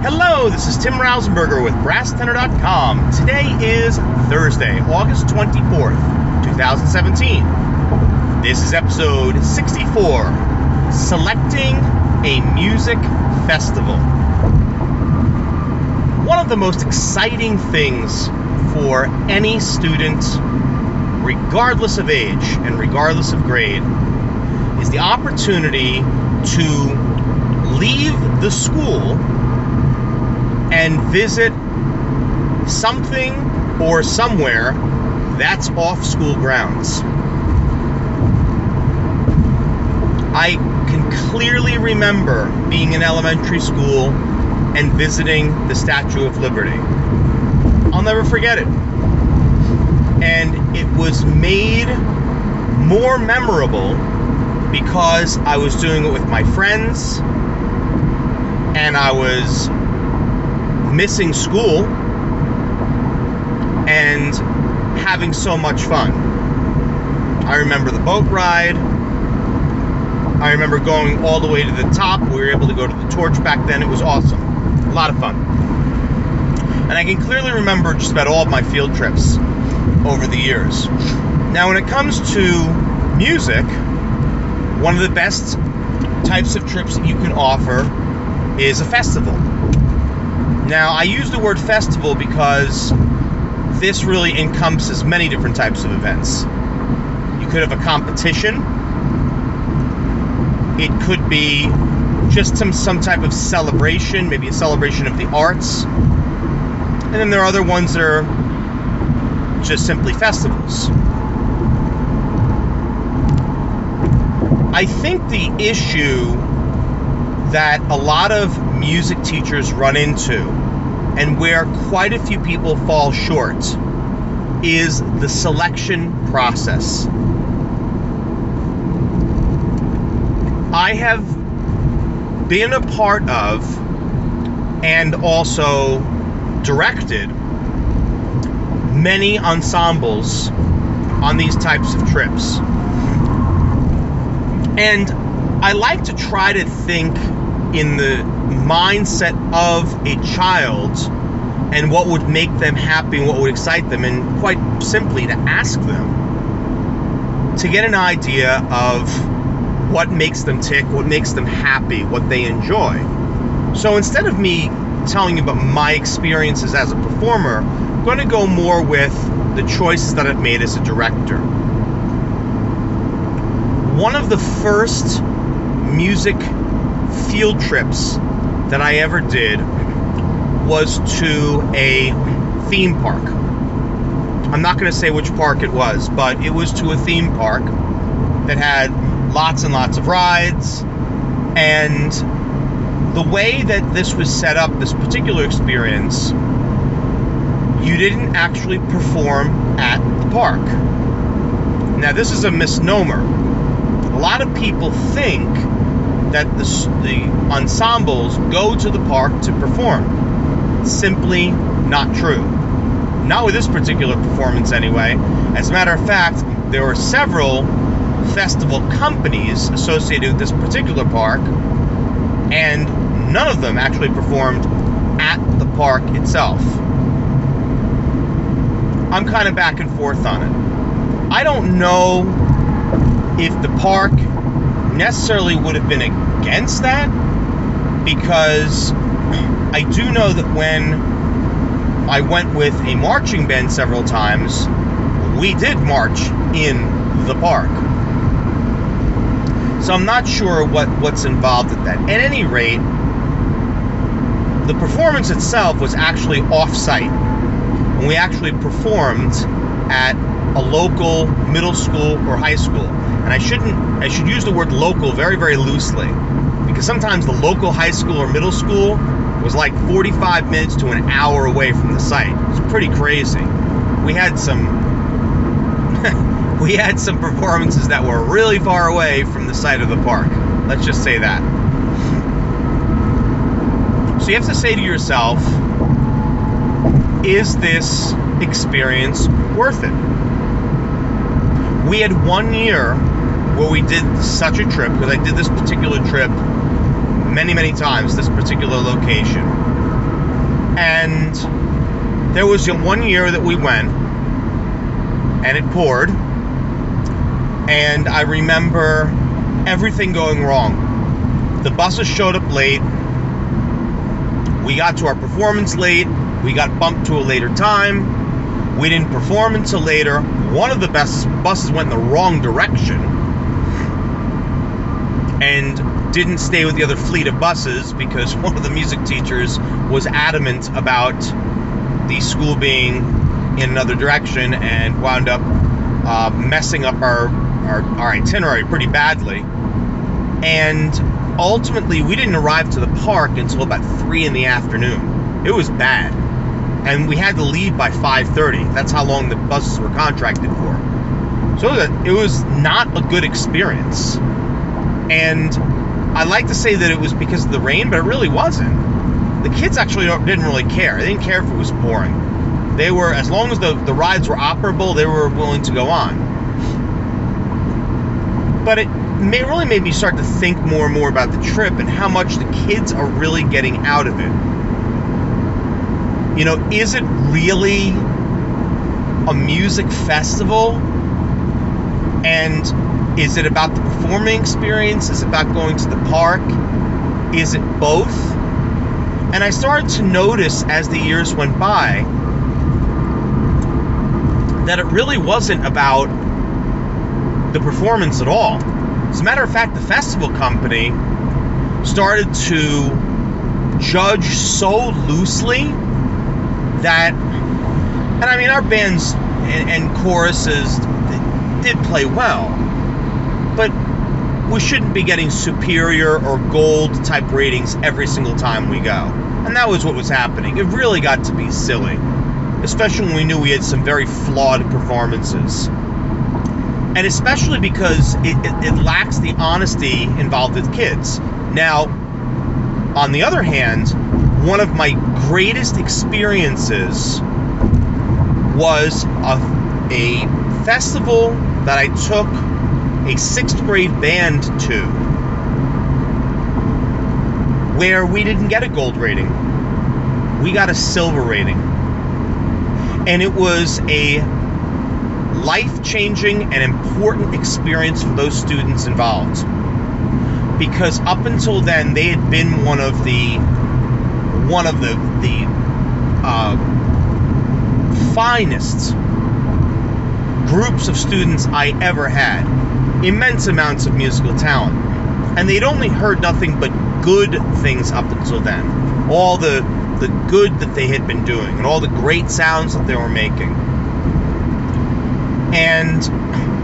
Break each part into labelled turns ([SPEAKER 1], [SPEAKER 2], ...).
[SPEAKER 1] Hello, this is Tim Rausenberger with BrassTenor.com. Today is Thursday, August 24th, 2017. This is episode 64 Selecting a Music Festival. One of the most exciting things for any student, regardless of age and regardless of grade, is the opportunity to leave the school and visit something or somewhere that's off school grounds. I can clearly remember being in elementary school and visiting the Statue of Liberty. I'll never forget it. And it was made more memorable because I was doing it with my friends and I was missing school and having so much fun. I remember the boat ride. I remember going all the way to the top. We were able to go to the torch back then. It was awesome. A lot of fun. And I can clearly remember just about all of my field trips over the years. Now, when it comes to music, one of the best types of trips that you can offer is a festival. Now, I use the word festival because this really encompasses many different types of events. You could have a competition. It could be just some some type of celebration, maybe a celebration of the arts. And then there are other ones that are just simply festivals. I think the issue that a lot of music teachers run into and where quite a few people fall short is the selection process. I have been a part of and also directed many ensembles on these types of trips. And I like to try to think in the mindset of a child and what would make them happy and what would excite them, and quite simply to ask them to get an idea of what makes them tick, what makes them happy, what they enjoy. So instead of me telling you about my experiences as a performer, I'm going to go more with the choices that I've made as a director. One of the first music field trips that I ever did was to a theme park. I'm not going to say which park it was, but it was to a theme park that had lots and lots of rides. And the way that this was set up, this particular experience, you didn't actually perform at the park. Now, this is a misnomer. A lot of people think that the, the ensembles go to the park to perform. Simply not true. Not with this particular performance, anyway. As a matter of fact, there were several festival companies associated with this particular park, and none of them actually performed at the park itself. I'm kind of back and forth on it. I don't know if the park necessarily would have been against that because I do know that when I went with a marching band several times, we did march in the park. So I'm not sure what, what's involved with that. At any rate, the performance itself was actually off site. And we actually performed at a local middle school or high school. And I shouldn't I should use the word local very very loosely because sometimes the local high school or middle school was like 45 minutes to an hour away from the site. It's pretty crazy. We had some we had some performances that were really far away from the site of the park. Let's just say that. So you have to say to yourself, is this experience worth it? We had one year where we did such a trip, because I did this particular trip many, many times, this particular location. And there was one year that we went, and it poured, and I remember everything going wrong. The buses showed up late. We got to our performance late. We got bumped to a later time. We didn't perform until later. One of the buses, went in the wrong direction and didn't stay with the other fleet of buses because one of the music teachers was adamant about the school being in another direction and wound up uh, messing up our, our, our itinerary pretty badly. And ultimately, we didn't arrive to the park until about three in the afternoon. It was bad, and we had to leave by 5:30. That's how long the buses were contracted for. So it was not a good experience. And I like to say that it was because of the rain, but it really wasn't. The kids actually didn't really care. They didn't care if it was pouring. They were, as long as the, the rides were operable, they were willing to go on. But it may, really made me start to think more and more about the trip and how much the kids are really getting out of it. You know, is it really a music festival? And is it about the performing experience? Is it about going to the park? Is it both? And I started to notice as the years went by that it really wasn't about the performance at all. As a matter of fact, the festival company started to judge so loosely that, and I mean, our bands and, and choruses did play well, but we shouldn't be getting superior or gold type ratings every single time we go. And that was what was happening. It really got to be silly, especially when we knew we had some very flawed performances and especially because it, it, it, lacks the honesty involved with kids. Now, on the other hand, one of my greatest experiences was a, a festival that I took a sixth grade band to where we didn't get a gold rating. We got a silver rating. And it was a life changing and important experience for those students involved. Because up until then, they had been one of the one of the the uh, finest groups of students I ever had. Immense amounts of musical talent, and they'd only heard nothing but good things up until then. All the the good that they had been doing, and all the great sounds that they were making and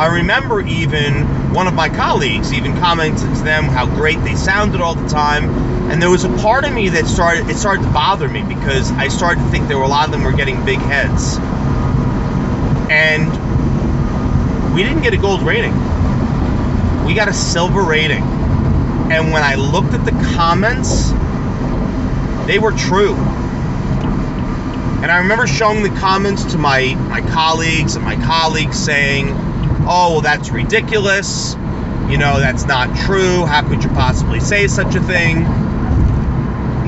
[SPEAKER 1] I remember even one of my colleagues even commented to them how great they sounded all the time. And there was a part of me that started it started to bother me because I started to think there were a lot of them were getting big heads. And we didn't get a gold rating. We got a silver rating. And when I looked at the comments, they were true and I remember showing the comments to my, my colleagues and my colleagues saying, oh, well, that's ridiculous. You know, that's not true. How could you possibly say such a thing?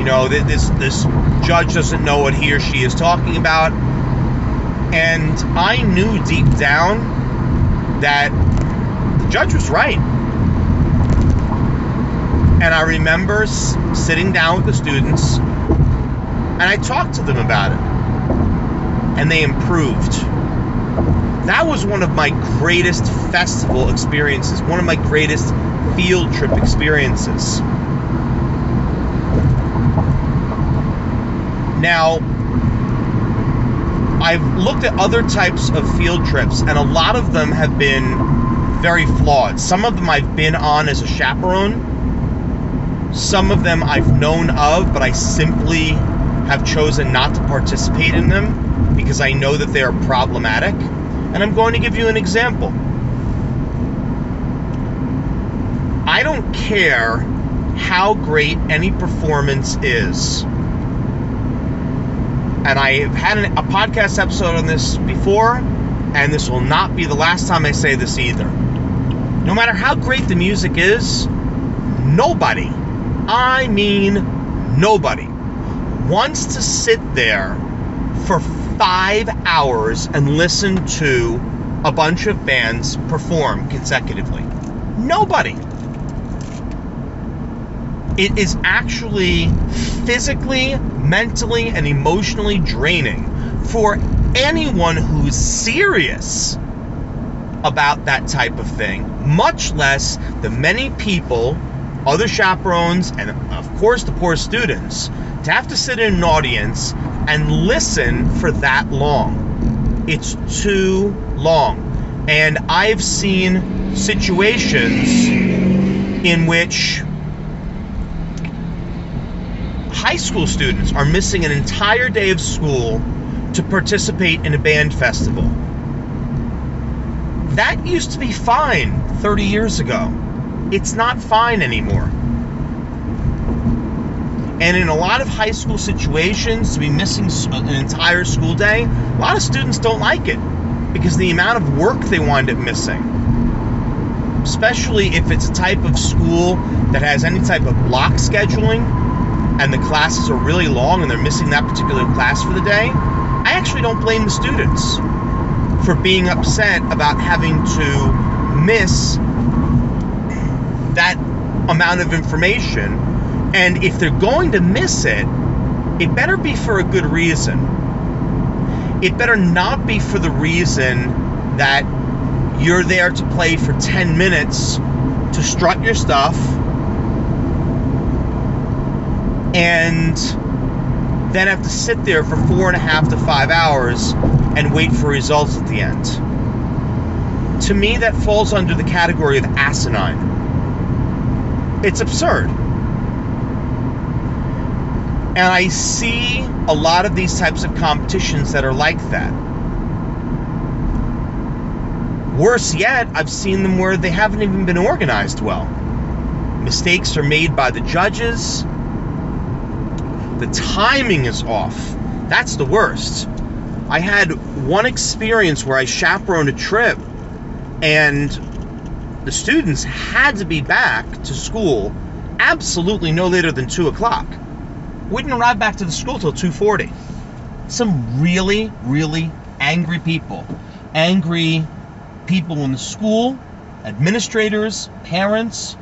[SPEAKER 1] Know, this, this judge doesn't know what he or she is talking about. And I knew deep down that the judge was right. And I remember sitting down with the students and I talked to them about it and they improved. That was one of my greatest festival experiences, one of my greatest field trip experiences. Now, I've looked at other types of field trips, and a lot of them have been very flawed. Some of them I've been on as a chaperone, some of them I've known of, but I simply have chosen not to participate in them because I know that they are problematic. And I'm going to give you an example. I don't care how great any performance is. And I've had a podcast episode on this before, and this will not be the last time I say this either. No matter how great the music is, nobody, I mean nobody, wants to sit there for five hours and listen to a bunch of bands perform consecutively? Nobody. It is actually physically, mentally, and emotionally draining for anyone who's serious about that type of thing, much less the many people, other chaperones, and of course the poor students, to have to sit in an audience and listen for that long. It's too long. And I've seen situations in which high school students are missing an entire day of school to participate in a band festival. That used to be fine 30 years ago. It's not fine anymore. And in a lot of high school situations, to be missing uh, an entire school day, a lot of students don't like it because the amount of work they wind up missing. Especially if it's a type of school that has any type of block scheduling and the classes are really long and they're missing that particular class for the day, I actually don't blame the students for being upset about having to miss that amount of information. And if they're going to miss it, it better be for a good reason. It better not be for the reason that you're there to play for 10 minutes to strut your stuff and then have to sit there for four and a half to five hours and wait for results at the end. To me, that falls under the category of asinine. It's absurd. And I see a lot of these types of competitions that are like that. Worse yet, I've seen them where they haven't even been organized well. Mistakes are made by the judges. The timing is off. That's the worst. I had one experience where I chaperoned a trip and the students had to be back to school absolutely no later than 2 o'clock. We didn't arrive back to the school till 2.40. Some really, really angry people. Angry people in the school, administrators, parents.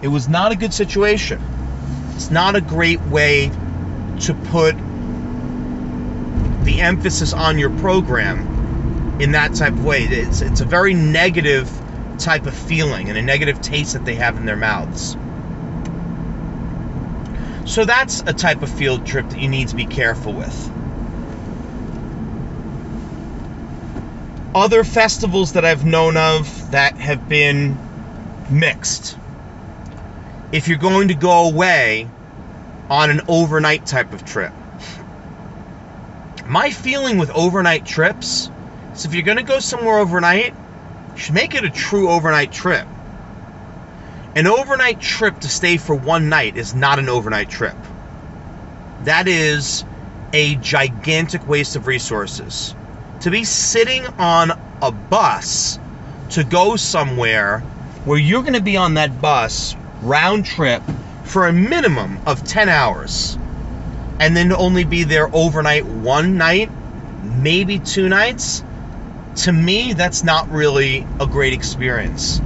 [SPEAKER 1] It was not a good situation. It's not a great way to put the emphasis on your program in that type of way. It's, it's a very negative type of feeling and a negative taste that they have in their mouths. So that's a type of field trip that you need to be careful with. Other festivals that I've known of that have been mixed. If you're going to go away on an overnight type of trip, my feeling with overnight trips is if you're going to go somewhere overnight, you should make it a true overnight trip. An overnight trip to stay for one night is not an overnight trip. That is a gigantic waste of resources. To be sitting on a bus to go somewhere where you're going to be on that bus round trip for a minimum of 10 hours and then only be there overnight one night, maybe two nights, to me, that's not really a great experience.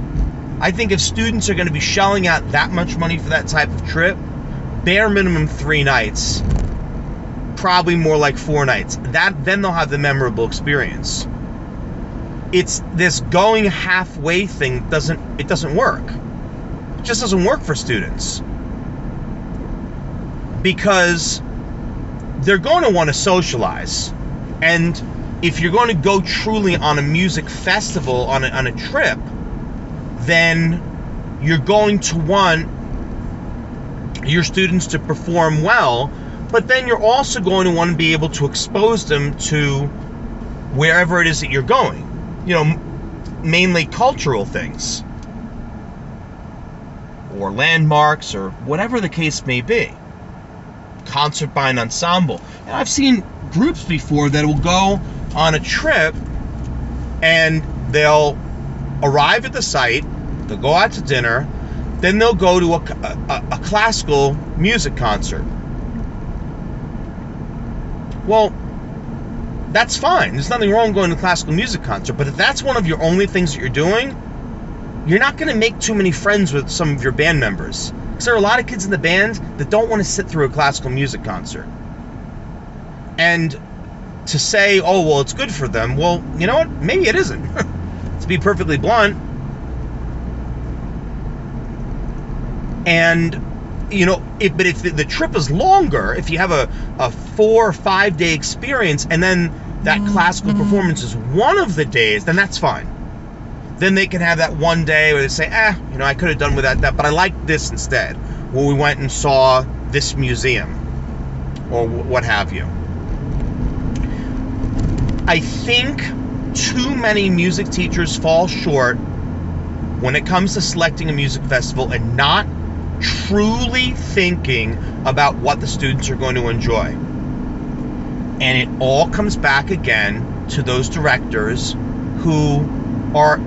[SPEAKER 1] I think if students are going to be shelling out that much money for that type of trip, bare minimum three nights, probably more like four nights. That then they'll have the memorable experience. It's this going halfway thing doesn't it doesn't work. It just doesn't work for students. Because they're going to want to socialize. And if you're going to go truly on a music festival, on a, on a trip, then you're going to want your students to perform well, but then you're also going to want to be able to expose them to wherever it is that you're going. You know, mainly cultural things or landmarks or whatever the case may be. Concert by an ensemble. And I've seen groups before that will go on a trip and they'll arrive at the site, they'll go out to dinner, then they'll go to a, a, a classical music concert. Well, that's fine. There's nothing wrong going to a classical music concert, but if that's one of your only things that you're doing, you're not going to make too many friends with some of your band members. Because there are a lot of kids in the band that don't want to sit through a classical music concert. And to say, oh, well, it's good for them, well, you know what? Maybe it isn't. to be perfectly blunt. And you know, if, but if the, the, trip is longer, if you have a, a four or five day experience and then that mm, classical mm-hmm. performance is one of the days, then that's fine. Then they can have that one day where they say, eh, you know, I could have done without that, that, but I like this instead. Where we went and saw this museum or what have you. I think too many music teachers fall short when it comes to selecting a music festival and not truly thinking about what the students are going to enjoy. And it all comes back again to those directors who are,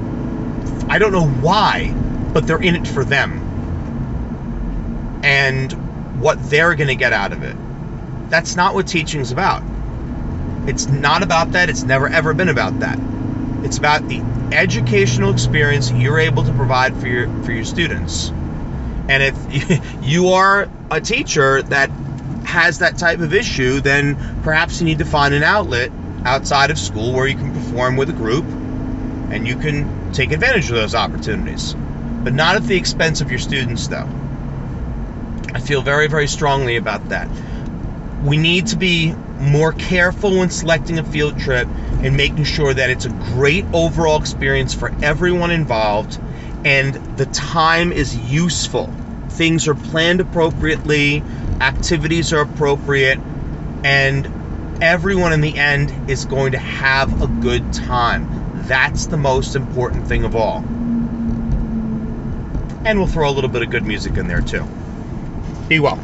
[SPEAKER 1] I don't know why, but they're in it for them and what they're going to get out of it. That's not what teaching is about. It's not about that. It's never ever been about that. It's about the educational experience you're able to provide for your for your students. And if you are a teacher that has that type of issue, then perhaps you need to find an outlet outside of school where you can perform with a group and you can take advantage of those opportunities. But not at the expense of your students, though. I feel very, very strongly about that. We need to be more careful when selecting a field trip and making sure that it's a great overall experience for everyone involved and the time is useful. Things are planned appropriately, activities are appropriate, and everyone in the end is going to have a good time. That's the most important thing of all. And we'll throw a little bit of good music in there too. Be well.